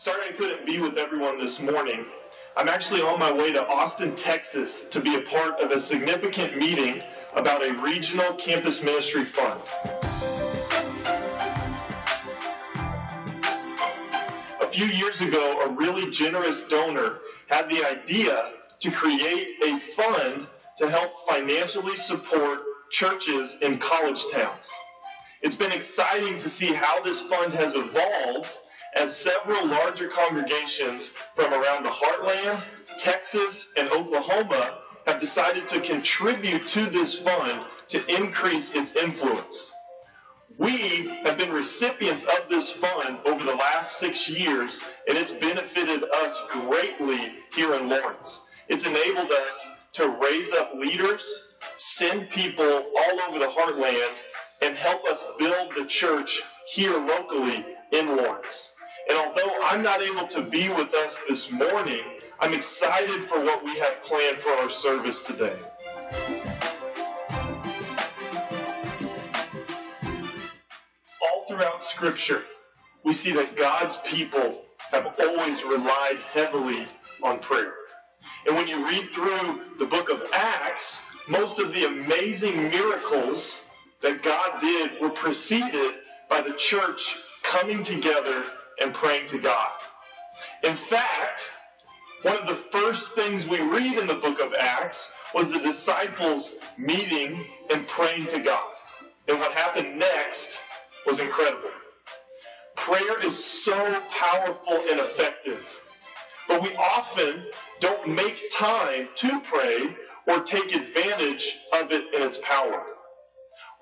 Sorry I couldn't be with everyone this morning. I'm actually on my way to Austin, Texas to be a part of a significant meeting about a regional campus ministry fund. A few years ago, a really generous donor had the idea to create a fund to help financially support churches in college towns. It's been exciting to see how this fund has evolved as several larger congregations from around the heartland, Texas, and Oklahoma have decided to contribute to this fund to increase its influence. We have been recipients of this fund over the last six years, and it's benefited us greatly here in Lawrence. It's enabled us to raise up leaders, send people all over the heartland, and help us build the church here locally in Lawrence. And although I'm not able to be with us this morning, I'm excited for what we have planned for our service today. All throughout Scripture, we see that God's people have always relied heavily on prayer. And when you read through the book of Acts, most of the amazing miracles that God did were preceded by the church coming together and praying to God. In fact, one of the first things we read in the book of Acts was the disciples meeting and praying to God. And what happened next was incredible. Prayer is so powerful and effective, but we often don't make time to pray or take advantage of it in its power.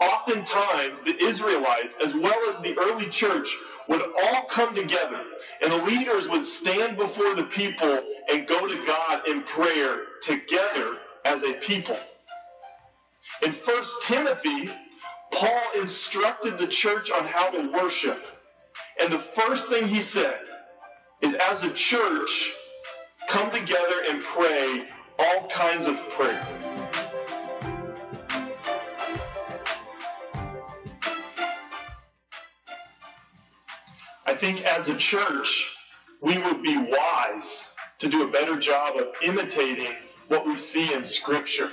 Oftentimes, the Israelites, as well as the early church, would all come together, and the leaders would stand before the people and go to God in prayer together as a people. In 1 Timothy, Paul instructed the church on how to worship. And the first thing he said is, as a church, come together and pray all kinds of prayer. I think as a church, we would be wise to do a better job of imitating what we see in Scripture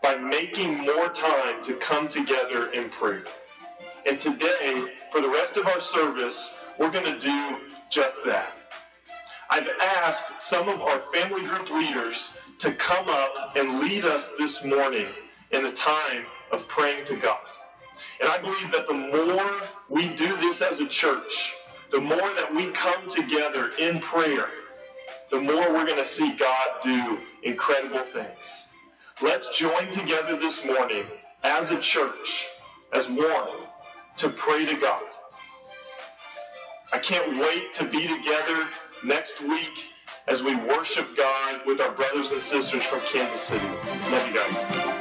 by making more time to come together in prayer. And today, for the rest of our service, we're going to do just that. I've asked some of our family group leaders to come up and lead us this morning in a time of praying to God. And I believe that the more we do this as a church, the more that we come together in prayer, the more we're going to see God do incredible things. Let's join together this morning as a church, as one, to pray to God. I can't wait to be together next week as we worship God with our brothers and sisters from Kansas City. Love you guys.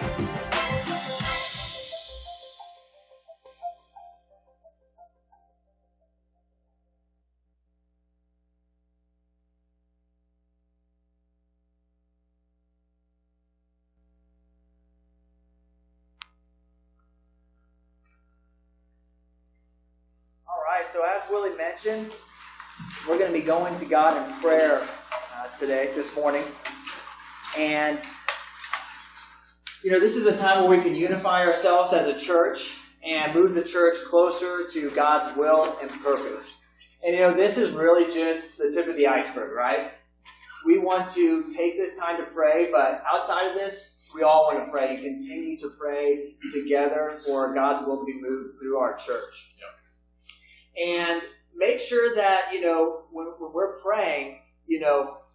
So as Willie mentioned, we're going to be going to God in prayer uh, today, this morning. And, you know, this is a time where we can unify ourselves as a church and move the church closer to God's will and purpose. And, you know, this is really just the tip of the iceberg, right? We want to take this time to pray, but outside of this, we all want to pray and continue to pray together for God's will to be moved through our church. Yep. And make sure that, you know, when, when we're praying, you know,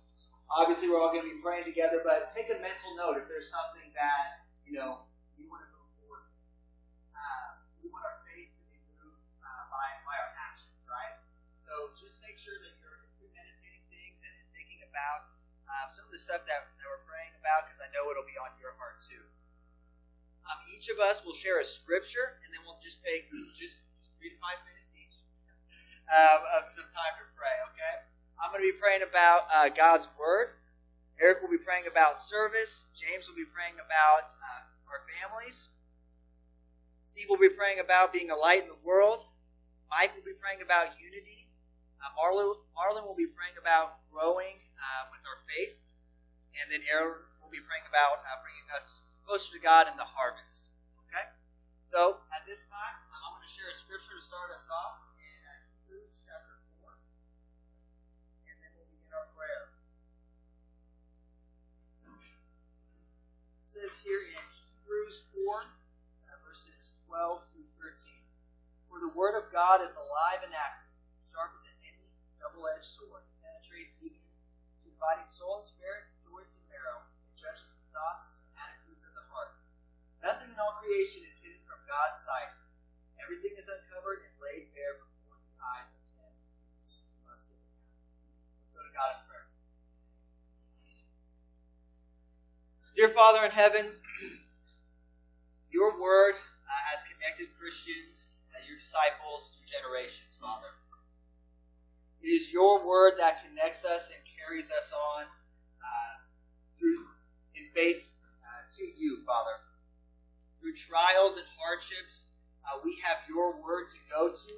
obviously we're all going to be praying together, but take a mental note if there's something that, you know, you want to move forward. Uh, we want our faith to be moved uh, by, by our actions, right? So just make sure that you're meditating things and, and thinking about uh, some of the stuff that, that we're praying about because I know it'll be on your heart too. Um, each of us will share a scripture, and then we'll just take just, just three to five minutes um, of some time to pray, okay? I'm going to be praying about uh, God's Word. Eric will be praying about service. James will be praying about uh, our families. Steve will be praying about being a light in the world. Mike will be praying about unity. Uh, Marlon, Marlon will be praying about growing uh, with our faith, and then Aaron will be praying about uh, bringing us closer to God in the harvest. Okay? So, at this time, I'm going to share a scripture to start us off says here in Hebrews 4, uh, verses 12 through 13. For the word of God is alive and active, sharper than any double-edged sword, penetrates even to dividing soul and spirit, joints and marrow, and judges the thoughts and attitudes of the heart. Nothing in all creation is hidden from God's sight. Everything is uncovered and laid bare before the eyes of him go to God in prayer. Dear Father in heaven, your word uh, has connected Christians, your disciples, through generations, Father. It is your word that connects us and carries us on uh, through in faith uh, to you, Father. Through trials and hardships, uh, we have your word to go to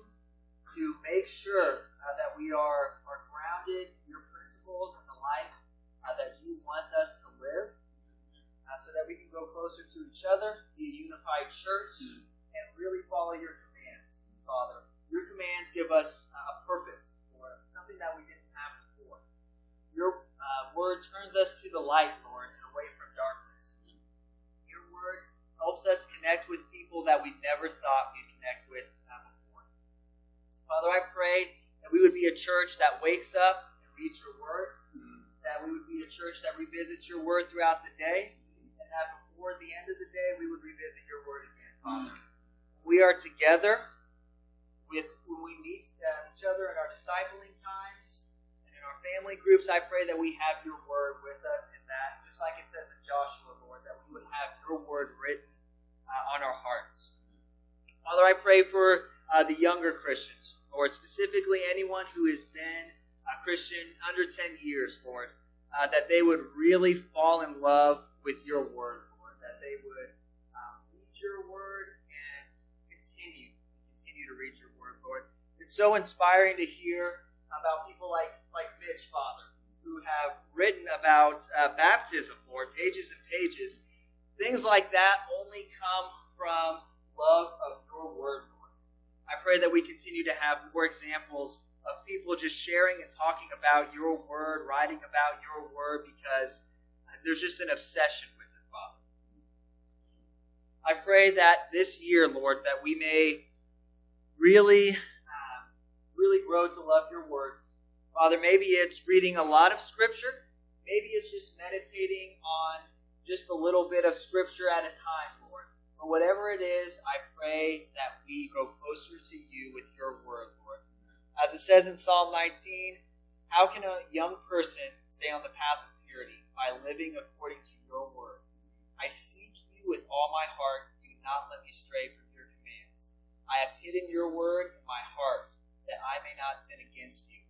to make sure that we are, are grounded in your principles and the life that you want us to live uh, so that we can grow closer to each other, be a unified church, and really follow your commands, Father. Your commands give us uh, a purpose, Lord, something that we didn't have before. Your uh, word turns us to the light, Lord, and away from darkness. Your word helps us connect with people that we never thought we'd connect with uh, before. Father, I pray that we would be a church that wakes up and reads your word, that we would be a church that revisits your word throughout the day, that before the end of the day we would revisit your word again, Father. We are together with when we meet uh, each other in our discipling times and in our family groups. I pray that we have your word with us in that, just like it says in Joshua, Lord, that we would have your word written uh, on our hearts. Father, I pray for uh, the younger Christians, Lord, specifically anyone who has been a Christian under 10 years, Lord, uh, that they would really fall in love with your word, Lord, that they would um, read your word and continue, continue to read your word, Lord. It's so inspiring to hear about people like, like Mitch, Father, who have written about uh, baptism, Lord, pages and pages. Things like that only come from love of your word, Lord. I pray that we continue to have more examples of people just sharing and talking about your word, writing about your word, because there's just an obsession with it, Father. I pray that this year, Lord, that we may really, uh, really grow to love your word. Father, maybe it's reading a lot of scripture. Maybe it's just meditating on just a little bit of scripture at a time, Lord. But whatever it is, I pray that we grow closer to you with your word, Lord. As it says in Psalm 19, how can a young person stay on the path of? By living according to your word. I seek you with all my heart. Do not let me stray from your commands. I have hidden your word in my heart, that I may not sin against you.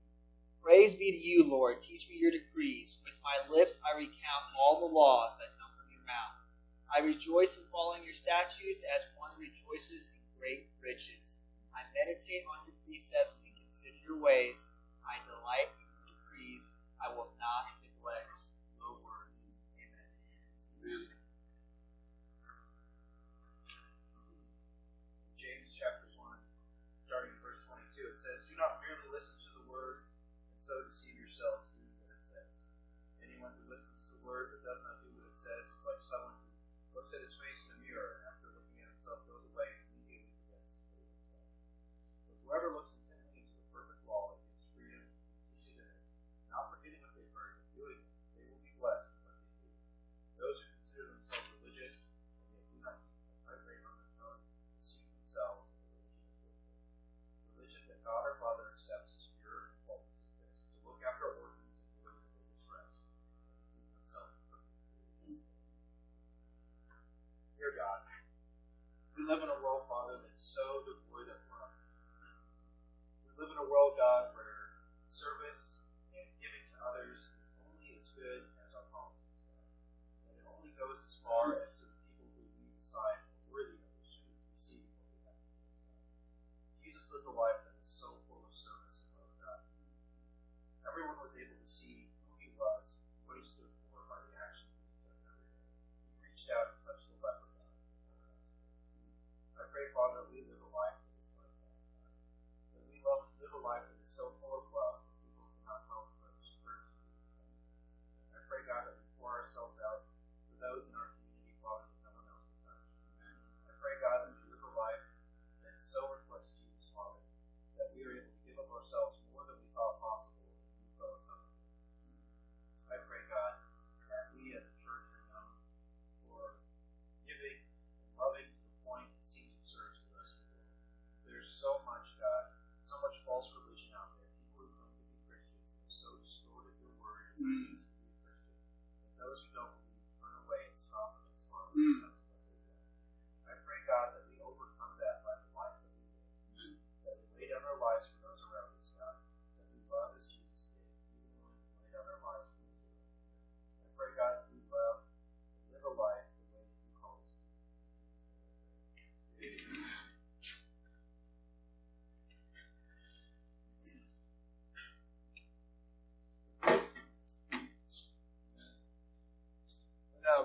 Praise be to you, Lord. Teach me your decrees. With my lips I recount all the laws that come from your mouth. I rejoice in following your statutes as one rejoices in great riches. I meditate on your precepts and consider your ways. I delight in your decrees. I will not neglect so deceive yourselves through what it says. Anyone who listens to the word but does not do what it says is like someone who looks at his face in a mirror we live in a world, Father, that's so devoid of love. We live in a world, God, where service and giving to others is only as good as our politics, And it only goes as far as to the people who we decide are worthy of it should receive what we have. Jesus lived a life that was so full of service and love, God. everyone was able to see who he was, what he stood for by the actions that he took every day. He reached out is so full of love that people cannot help but turn to you. I pray, God, that we pour ourselves out for those in our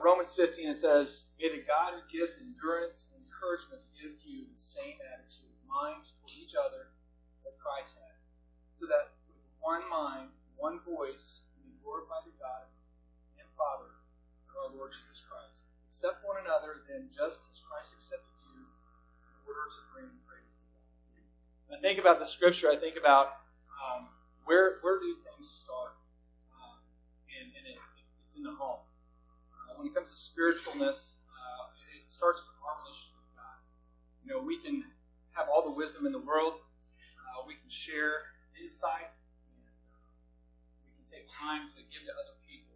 Romans 15, it says, May the God who gives endurance and encouragement give you the same attitude of mind toward each other that Christ had, so that with one mind, one voice, you may glorify the God and Father of our Lord Jesus Christ. Accept one another, then, just as Christ accepted you, in order to bring praise to God. When I think about the scripture, I think about um, where where do things start? Um, and and it, it's in the home. When it comes to spiritualness, uh, it starts with our relationship with God. You know, we can have all the wisdom in the world. Uh, we can share insight, and uh, we can take time to give to other people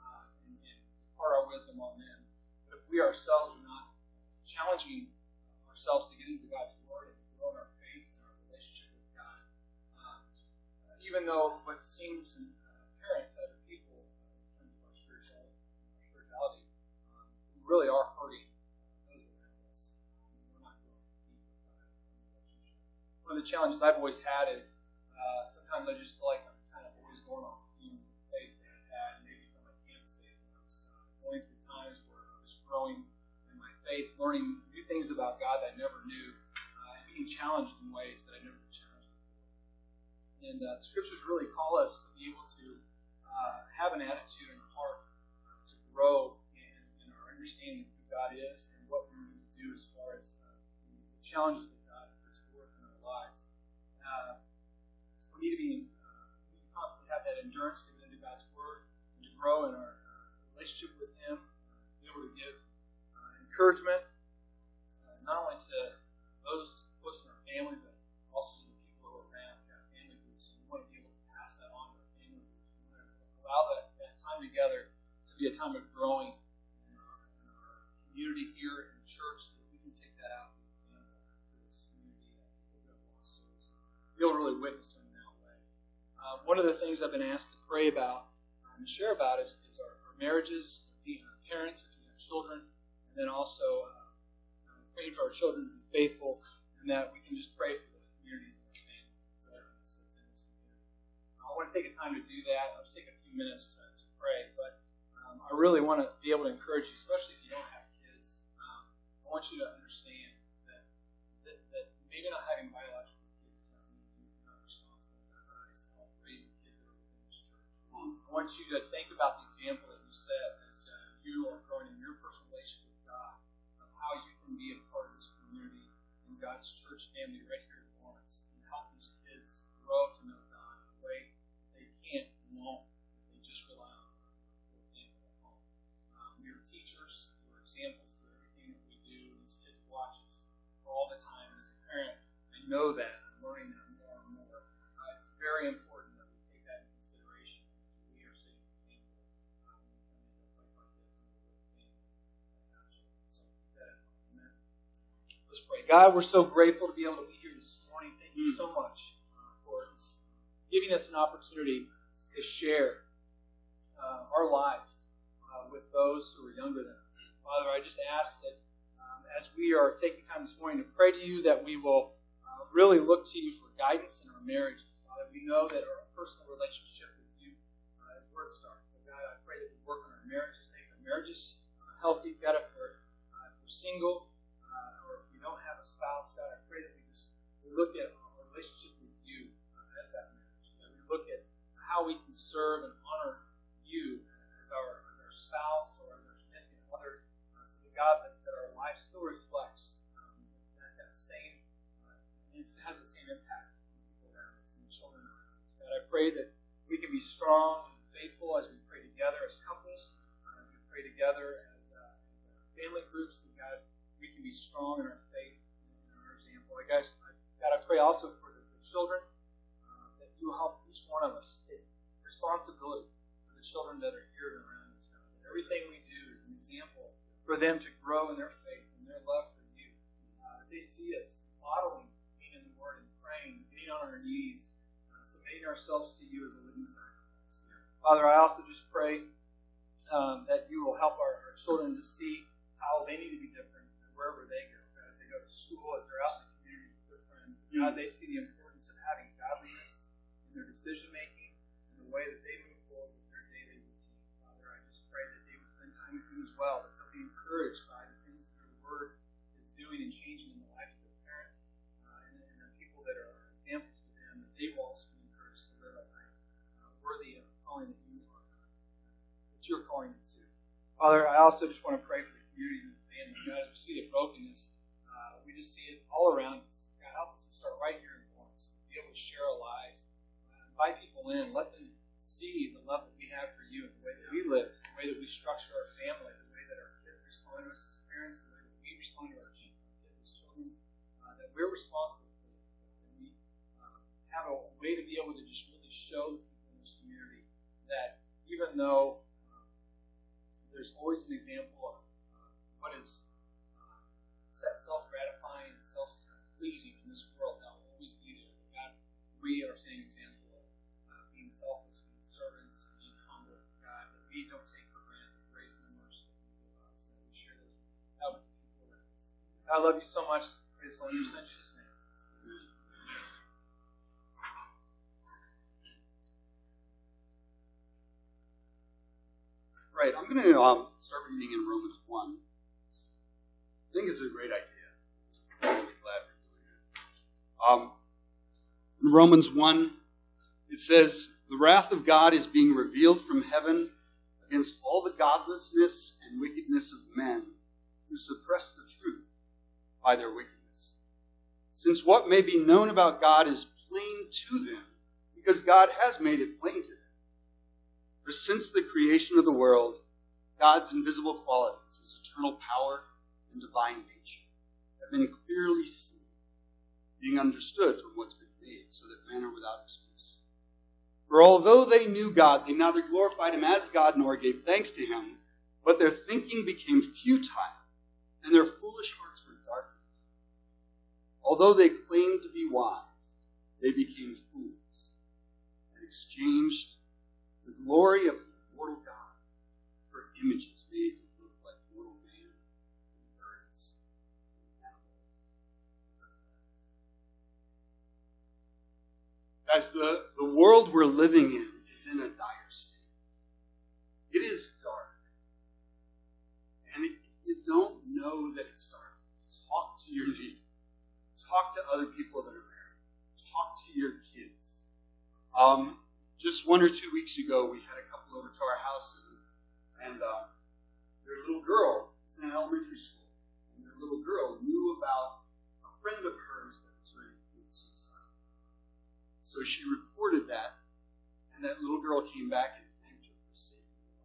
uh, and, and impart our wisdom on them. But if we ourselves are not challenging ourselves to get into God's Word and grow in our faith and our relationship with God, uh, even though what seems apparent to in are hurting One of the challenges I've always had is uh, sometimes I just feel like I'm kind of always going on faith that I had maybe from my campus days I was uh, going through times where I was growing in my faith, learning new things about God that I never knew, uh, and being challenged in ways that I never been challenged before. And uh, the scriptures really call us to be able to uh, have an attitude and a heart uh, to grow understanding of who God is and what we need to do as far as uh, the challenges that God puts forth in our lives. Uh, we need to be uh, we need to constantly have that endurance to get into God's Word and to grow in our uh, relationship with Him, uh, to be able to give uh, encouragement uh, not only to those close in our family, but also to the people who are around our family groups. And we want to be able to pass that on to our family groups. We want to allow that, that time together to be a time of growing community here in the church that we can take that out to this community who lost souls. Able to really witness to them in that way. Uh, one of the things I've been asked to pray about and share about is, is our, our marriages, being our parents, you have children, and then also uh, praying for our children to be faithful, and that we can just pray for the communities and our community. I want to take a time to do that. I'll just take a few minutes to, to pray, but um, I really want to be able to encourage you, especially if you don't have want you to understand that, that, that maybe not having biological kids does not mean you're not responsible in God's eyes to help raise the kids that are within this church. I want you to think about the example that you set as uh, you are growing in your personal relationship with God, of how you can be a part of this community and God's church family right here in Lawrence, and help these kids grow up to know God in a way they can't and won't know that. I'm learning that more and more. Uh, it's very important that we take that into consideration. We are setting an example into a place like this and we're. So keep that in mind. Amen. Let's pray. God, we're so grateful to be able to be here this morning. Thank you so much uh, for giving us an opportunity to share uh, our lives uh, with those who are younger than us. Father, I just ask that um, as we are taking time this morning to pray to you, that we will really look to you for guidance in our marriages. Father, we know that our personal relationship with you uh, at Word Star. But God, I pray that we work on our marriages, make our marriages uh, healthy. God, if we're, uh, if we're single uh, or if we don't have a spouse, God, I pray that we just we look at our relationship with you uh, as that marriage. That we look at how we can serve and honor you as our, as our spouse or as our significant other, uh, so that God, that, that our life still reflects um, that, that same, it has the same impact on people around us and children around us. God, I pray that we can be strong and faithful as we pray together as couples, uh, as we pray together as, uh, as family groups, and God, we can be strong in our faith and our example. I guess, God, I pray also for the, children uh, that you help each one of us take responsibility for the children that are here and around us. God. That everything we do is an example for them to grow in their faith and their love for you. Uh, they see us modeling on our knees, uh, submitting ourselves to you as a living sacrifice. Father, I also just pray um, that you will help our, our children to see how they need to be different wherever they go. As they go to school, as they're out in the community with their friends, God, they see the importance of having godliness in their decision making and the way that they move forward with their daily routine. Father, I just pray that they would spend time with you as well, that they'll be encouraged by the things that your word is doing and changing they will also be encouraged to live a life uh, worthy of the calling that you are, that you're calling them to. Father, I also just want to pray for the communities and the family. God, we see the brokenness, uh, we just see it all around us. God, help us to start right here in Lawrence, to be able to share our lives, uh, invite people in, let them see the love that we have for you and the way that we live, the way that we structure our family, the way that our kids respond to us as parents, the way that we respond to our children, uh, that we're responsible have a way to be able to just really show the people in this community that even though uh, there's always an example of uh, what is uh, self-gratifying and self-pleasing in this world, that will always be there. God, we are seeing example of uh, being selfless, being servants, being humble, God, that we don't take for granted the grace and the mercy that you give us, and we share those with people around us. I love you so much. Praise the Lord. In your Jesus' name. Right, I'm going to um, start reading in Romans 1. I think it's a great idea. I'm really glad we're doing this. Um, in Romans 1, it says, The wrath of God is being revealed from heaven against all the godlessness and wickedness of men who suppress the truth by their wickedness. Since what may be known about God is plain to them, because God has made it plain to them. For since the creation of the world, God's invisible qualities, his eternal power and divine nature, have been clearly seen, being understood from what's been made, so that men are without excuse. For although they knew God, they neither glorified him as God nor gave thanks to him, but their thinking became futile, and their foolish hearts were darkened. Although they claimed to be wise, they became fools, and exchanged glory of the immortal God for images made to look like mortal man and birds and animals. Guys, the, the world we're living in is in a dire state. It is dark. And you don't know that it's dark, talk to your neighbor. Talk to other people that are married. Talk to your kids. Um, just one or two weeks ago, we had a couple over to our house, and, and uh, their little girl is in elementary school, and their little girl knew about a friend of hers that was ready to commit suicide. So she reported that, and that little girl came back and thanked her for saving her.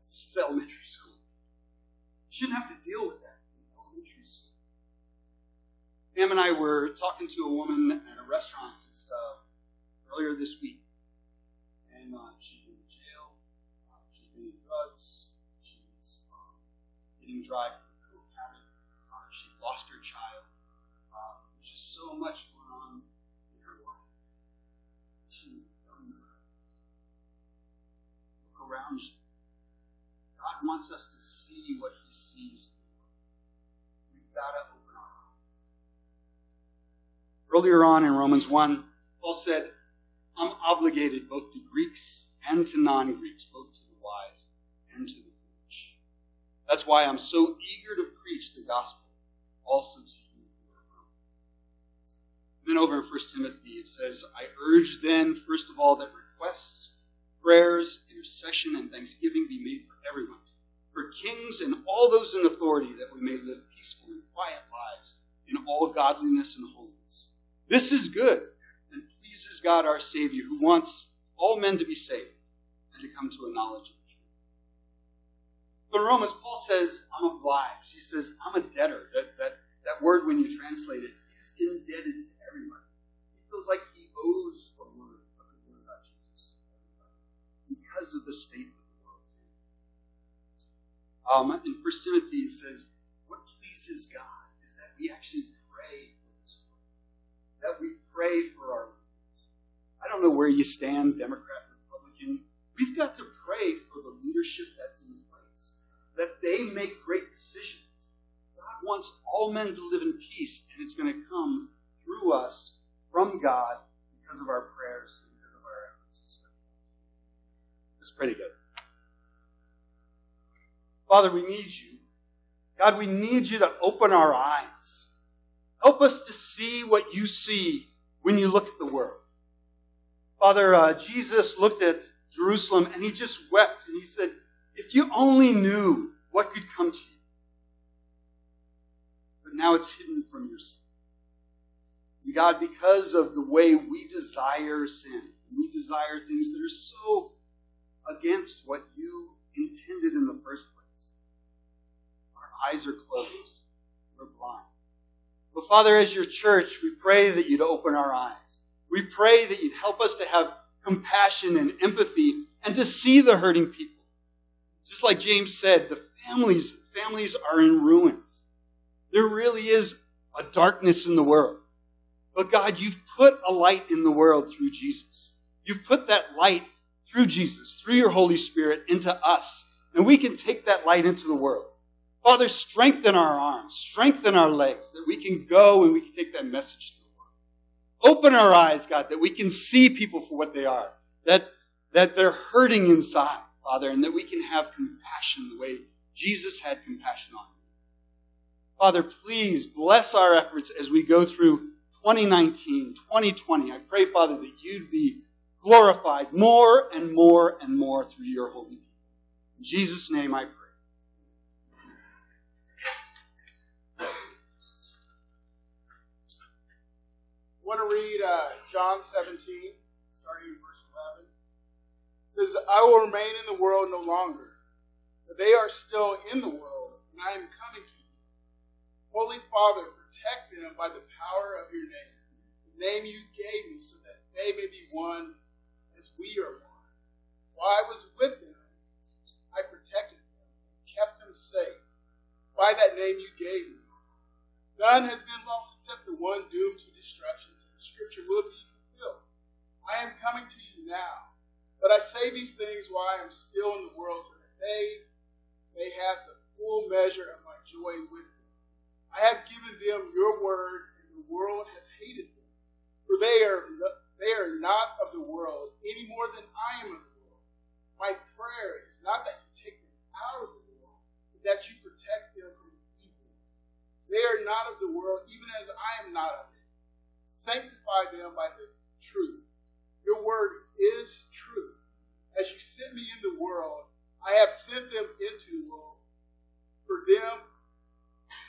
This is elementary school. You shouldn't have to deal with that in elementary school. Pam and I were talking to a woman at a restaurant just uh, earlier this week. And uh, she's been in jail. Uh, she's been in drugs. She's um, getting dry a coke habit. Uh, she lost her child. Uh, there's just so much going on in her life. She doesn't know. Look around you. God wants us to see what He sees. We've got to open our eyes. Earlier on in Romans 1, Paul said, I'm obligated both to Greeks and to non Greeks, both to the wise and to the foolish. That's why I'm so eager to preach the gospel also to you. Then over in 1 Timothy, it says, I urge then, first of all, that requests, prayers, intercession, and thanksgiving be made for everyone, for kings and all those in authority, that we may live peaceful and quiet lives in all godliness and holiness. This is good pleases God our Savior, who wants all men to be saved and to come to a knowledge of the truth. But in Romans, Paul says, I'm obliged. He says, I'm a debtor. That, that, that word, when you translate it, is indebted to everybody. He feels like he owes a word, a good word about Jesus because of the state of the world. Um, in 1 Timothy, it says, what pleases God is that we actually pray for this world, that we pray for our. I don't know where you stand, Democrat, Republican. We've got to pray for the leadership that's in place, that they make great decisions. God wants all men to live in peace, and it's going to come through us from God because of our prayers and because of our efforts. It's pretty good. Father, we need you. God, we need you to open our eyes. Help us to see what you see when you look at the world. Father, uh, Jesus looked at Jerusalem and he just wept and he said, If you only knew what could come to you. But now it's hidden from your God, because of the way we desire sin, we desire things that are so against what you intended in the first place. Our eyes are closed. We're blind. But Father, as your church, we pray that you'd open our eyes. We pray that you'd help us to have compassion and empathy and to see the hurting people. Just like James said, the families, families are in ruins. There really is a darkness in the world. But God, you've put a light in the world through Jesus. You've put that light through Jesus, through your Holy Spirit, into us. And we can take that light into the world. Father, strengthen our arms, strengthen our legs, that we can go and we can take that message. Open our eyes, God, that we can see people for what they are, that, that they're hurting inside, Father, and that we can have compassion the way Jesus had compassion on. Father, please bless our efforts as we go through 2019, 2020. I pray, Father, that you'd be glorified more and more and more through your holy name. In Jesus' name I pray. Want to read uh, John 17, starting in verse 11. It says, I will remain in the world no longer, but they are still in the world, and I am coming to you. Holy Father, protect them by the power of your name, the name you gave me, so that they may be one as we are one. While I was with them, I protected them, kept them safe by that name you gave me. None has been lost except the one doomed to destruction, so the scripture will be fulfilled. I am coming to you now, but I say these things while I am still in the world, so that they may have the full measure of my joy with them. I have given them your word, and the world has hated them, for they are they are not of the world any more than I am of the world. My prayer is not that you take them out of the world, but that you protect them they are not of the world, even as I am not of it. Sanctify them by the truth. Your word is truth. As you sent me in the world, I have sent them into the world. For them,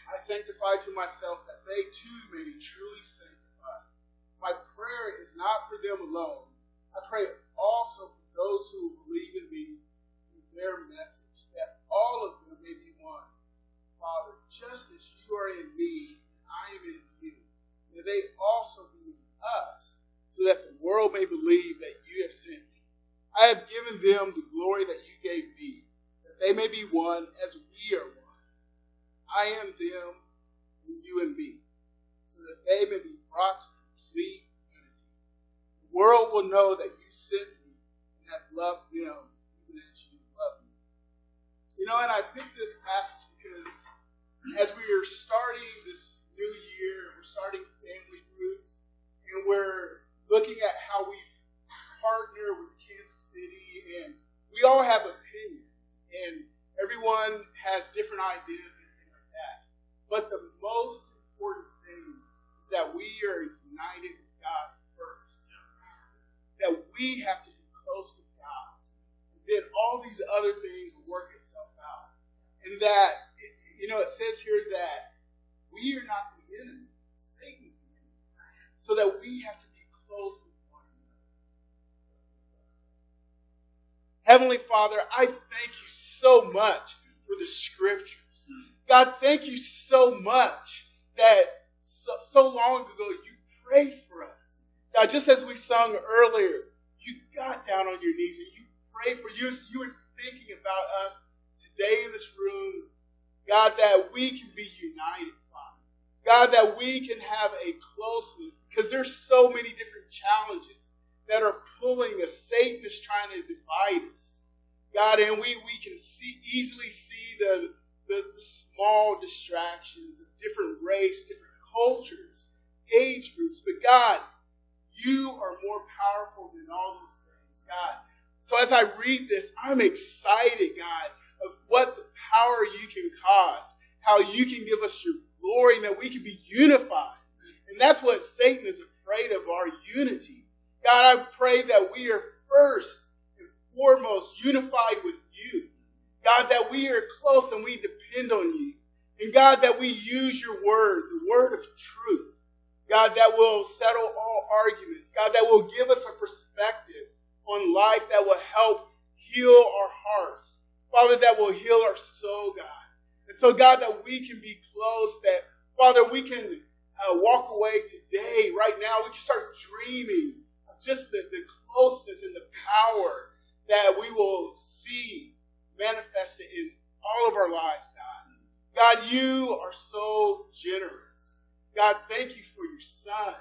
I sanctify to myself that they too may be truly sanctified. My prayer is not for them alone. I pray also for those who believe in me through their message, that all of them may be one. Father, just as you are in me, and I am in you, may they also be in us, so that the world may believe that you have sent me. I have given them the glory that you gave me, that they may be one as I thank you so much for the scriptures. God, thank you so much that so, so long ago you prayed for us. God, just as we sung earlier, you got down on your knees and you prayed for you. You were thinking about us today in this room. God, that we can be united, Father. God, that we can have a closeness because there's so many different challenges that are pulling us. Satan is trying to divide us. God, and we, we can see easily see the, the, the small distractions of different race, different cultures, age groups. But God, you are more powerful than all those things, God. So as I read this, I'm excited, God, of what the power you can cause, how you can give us your glory, and that we can be unified. And that's what Satan is afraid of, our unity. God, I pray that we are first foremost unified with you. God, that we are close and we depend on you. And God, that we use your word, the word of truth. God, that will settle all arguments. God, that will give us a perspective on life that will help heal our hearts. Father, that will heal our soul, God. And so, God, that we can be close, that, Father, we can uh, walk away today, right now. We can start dreaming of just the, the closeness and the power that we will see manifested in all of our lives, God. God, you are so generous. God, thank you for your son.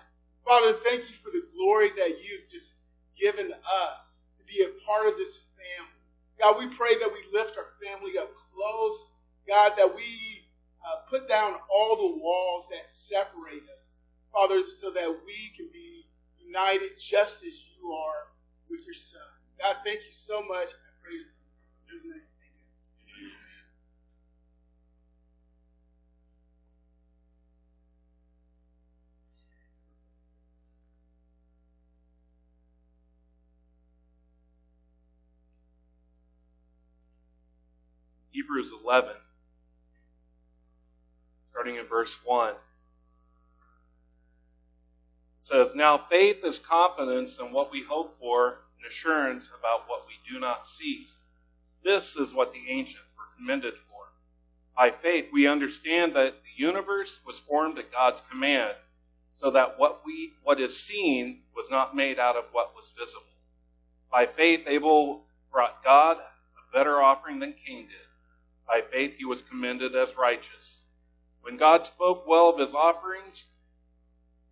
Father, thank you for the glory that you've just given us to be a part of this family. God, we pray that we lift our family up close. God, that we uh, put down all the walls that separate us, Father, so that we can be united just as you are with your Son. God, thank you so much. I praise His name. Hebrews 11, starting in verse 1. Says, Now faith is confidence in what we hope for and assurance about what we do not see. This is what the ancients were commended for. By faith, we understand that the universe was formed at God's command, so that what we what is seen was not made out of what was visible. By faith, Abel brought God a better offering than Cain did. By faith, he was commended as righteous. When God spoke well of his offerings,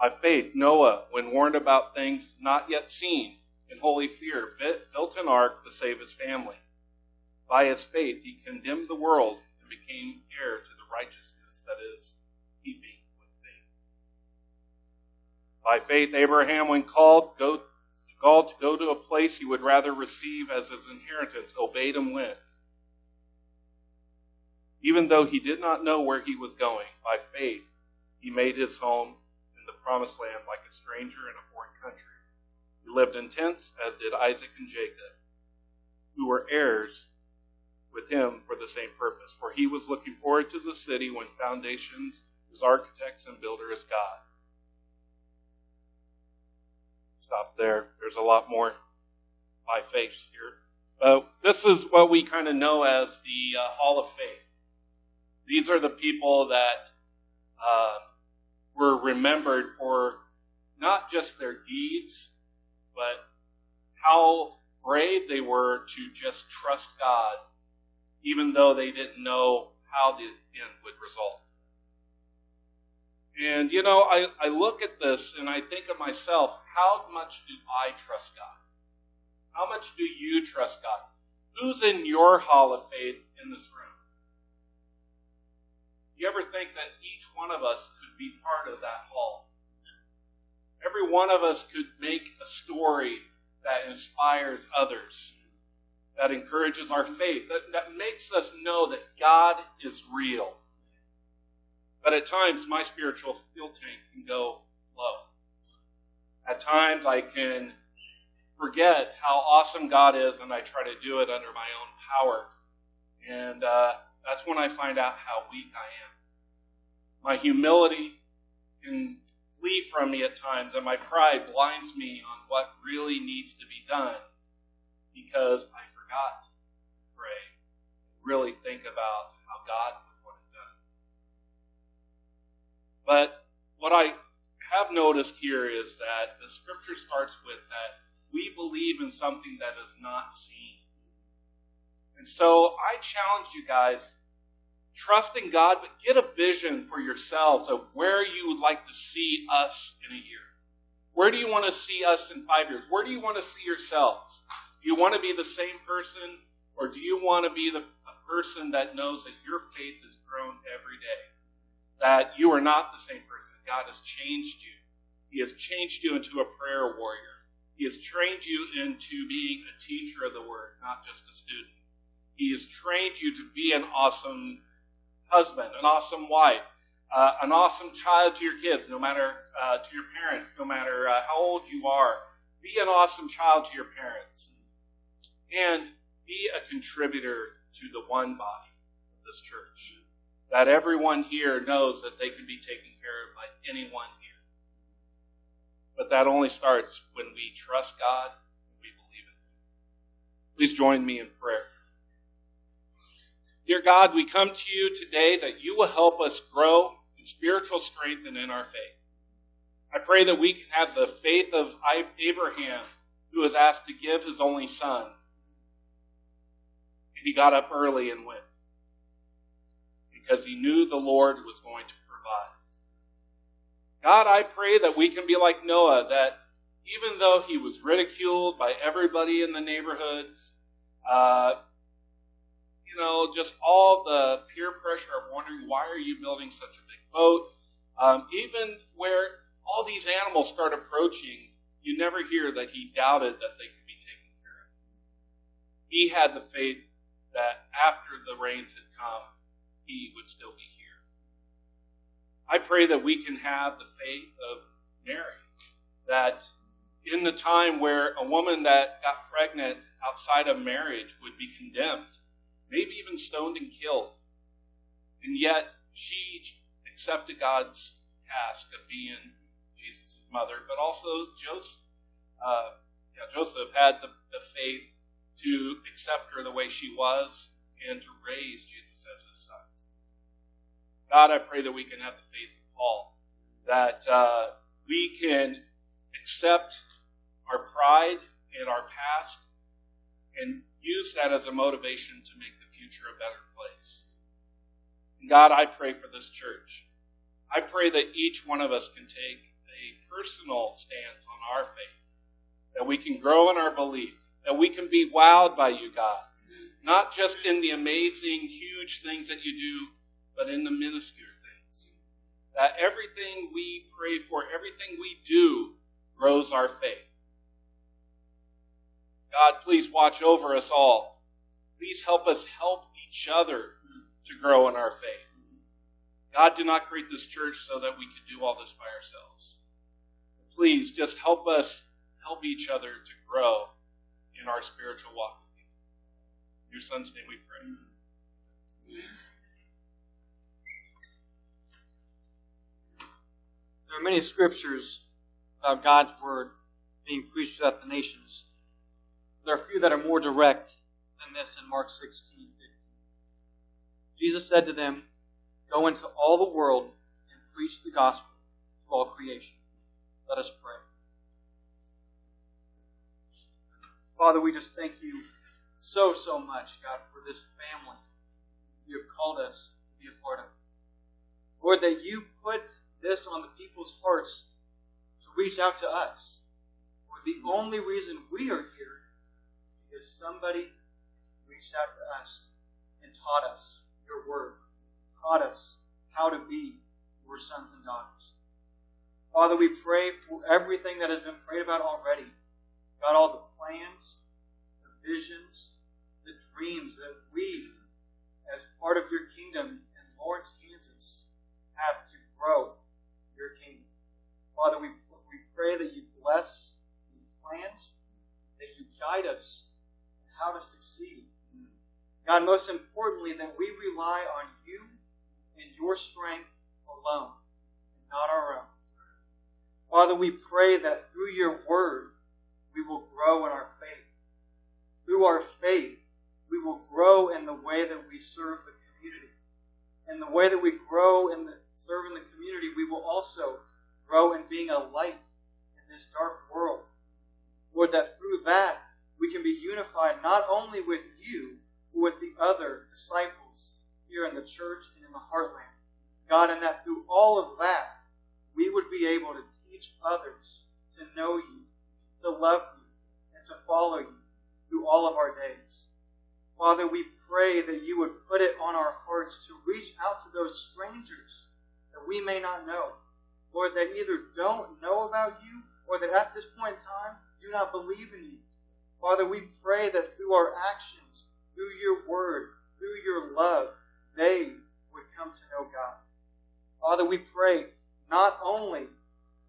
By faith, Noah, when warned about things not yet seen, in holy fear, built an ark to save his family. By his faith, he condemned the world and became heir to the righteousness that is keeping with faith. By faith, Abraham, when called, go, called to go to a place he would rather receive as his inheritance, obeyed and went even though he did not know where he was going, by faith, he made his home promised land like a stranger in a foreign country. He lived in tents, as did Isaac and Jacob, who were heirs with him for the same purpose. For he was looking forward to the city when foundations, whose architects and builder is God. Stop there. There's a lot more by faith here. Uh, this is what we kind of know as the uh, Hall of Faith. These are the people that uh, were remembered for not just their deeds, but how brave they were to just trust God, even though they didn't know how the end would result. And you know, I, I look at this and I think of myself, how much do I trust God? How much do you trust God? Who's in your hall of faith in this room? You ever think that each one of us be part of that hall? Every one of us could make a story that inspires others, that encourages our faith, that, that makes us know that God is real. But at times, my spiritual fuel tank can go low. At times, I can forget how awesome God is, and I try to do it under my own power. And uh, that's when I find out how weak I am. My humility can flee from me at times, and my pride blinds me on what really needs to be done because I forgot to pray, really think about how God would want it done. But what I have noticed here is that the scripture starts with that we believe in something that is not seen. And so I challenge you guys trust in God, but get a vision for yourselves of where you would like to see us in a year. Where do you want to see us in five years? Where do you want to see yourselves? Do you want to be the same person, or do you want to be the a person that knows that your faith has grown every day? That you are not the same person. God has changed you. He has changed you into a prayer warrior. He has trained you into being a teacher of the word, not just a student. He has trained you to be an awesome husband, an awesome wife, uh, an awesome child to your kids, no matter uh, to your parents, no matter uh, how old you are. Be an awesome child to your parents, and be a contributor to the one body of this church. That everyone here knows that they can be taken care of by anyone here. But that only starts when we trust God and we believe it. Please join me in prayer. Dear God, we come to you today that you will help us grow in spiritual strength and in our faith. I pray that we can have the faith of Abraham, who was asked to give his only son. And he got up early and went because he knew the Lord was going to provide. God, I pray that we can be like Noah, that even though he was ridiculed by everybody in the neighborhoods, uh, you know, just all the peer pressure of wondering why are you building such a big boat, um, even where all these animals start approaching, you never hear that he doubted that they could be taken care of. He had the faith that after the rains had come, he would still be here. I pray that we can have the faith of Mary, that in the time where a woman that got pregnant outside of marriage would be condemned, maybe even stoned and killed, and yet she accepted God's task of being Jesus' mother, but also Joseph. Uh, yeah, Joseph had the, the faith to accept her the way she was and to raise Jesus as his son. God, I pray that we can have the faith of Paul, that uh, we can accept our pride and our past and use that as a motivation to make future a better place. God, I pray for this church. I pray that each one of us can take a personal stance on our faith, that we can grow in our belief, that we can be wowed by you, God, not just in the amazing, huge things that you do, but in the minuscule things. That everything we pray for, everything we do, grows our faith. God, please watch over us all. Please help us help each other to grow in our faith. God did not create this church so that we could do all this by ourselves. Please just help us help each other to grow in our spiritual walk with you. In your son's name we pray. There are many scriptures about God's word being preached throughout the nations. There are a few that are more direct this in Mark 16, 15. Jesus said to them, Go into all the world and preach the gospel to all creation. Let us pray. Father, we just thank you so, so much, God, for this family you have called us to be a part of. Lord, that you put this on the people's hearts to reach out to us. For the only reason we are here is somebody reached out to us and taught us your word, taught us how to be your sons and daughters. Father, we pray for everything that has been prayed about already. God, all the plans, the visions, the dreams that we, as part of your kingdom in Lawrence, Kansas, have to grow your kingdom. Father, we, we pray that you bless these plans, that you guide us in how to succeed. God, most importantly, that we rely on you and your strength alone, not our own. Father, we pray that through your word, we will grow in our faith. Through our faith, we will grow in the way that we serve the community. In the way that we grow in the serving the community, we will also grow in being a light in this dark world. Lord, that through that we can be unified not only with you, with the other disciples here in the church and in the heartland. God, and that through all of that, we would be able to teach others to know you, to love you, and to follow you through all of our days. Father, we pray that you would put it on our hearts to reach out to those strangers that we may not know. Lord, that either don't know about you or that at this point in time do not believe in you. Father, we pray that through our actions, through your word, through your love, they would come to know God. Father, we pray not only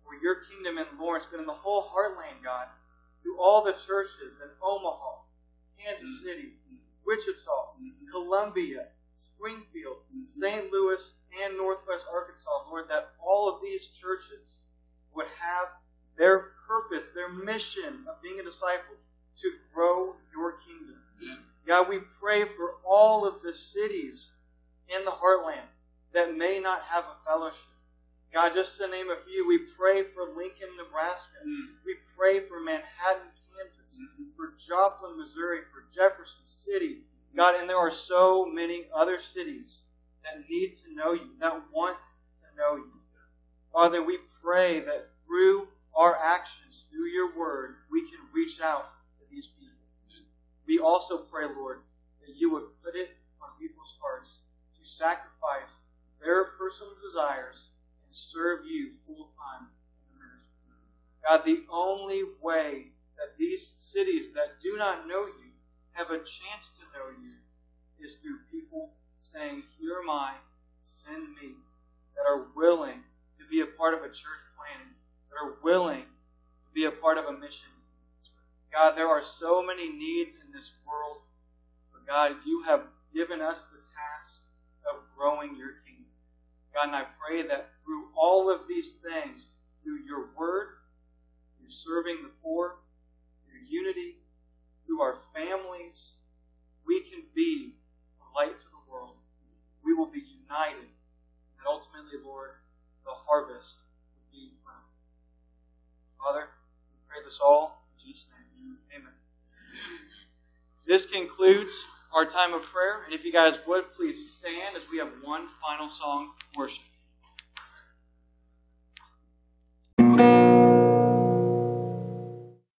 for your kingdom in Lawrence, but in the whole heartland, God, through all the churches in Omaha, Kansas mm-hmm. City, Wichita, mm-hmm. Columbia, Springfield, mm-hmm. St. Louis, and Northwest Arkansas, Lord, that all of these churches would have their purpose, their mission of being a disciple to grow your kingdom. God, we pray for all of the cities in the heartland that may not have a fellowship. God, just to name a few, we pray for Lincoln, Nebraska. Mm-hmm. We pray for Manhattan, Kansas, mm-hmm. for Joplin, Missouri, for Jefferson City. God, and there are so many other cities that need to know you, that want to know you. Father, we pray that through our actions, through your word, we can reach out to these people. We also pray, Lord, that you would put it on people's hearts to sacrifice their personal desires and serve you full time in the ministry. God, the only way that these cities that do not know you have a chance to know you is through people saying, Here am I, send me, that are willing to be a part of a church planning, that are willing to be a part of a mission. God, there are so many needs in this world, but God, you have given us the task of growing your kingdom. God, and I pray that through all of these things, through your word, through serving the poor, through unity, through our families, we can be a light to the world. We will be united. And ultimately, Lord, the harvest will be plentiful. Father, we pray this all This concludes our time of prayer. And if you guys would, please stand as we have one final song worship.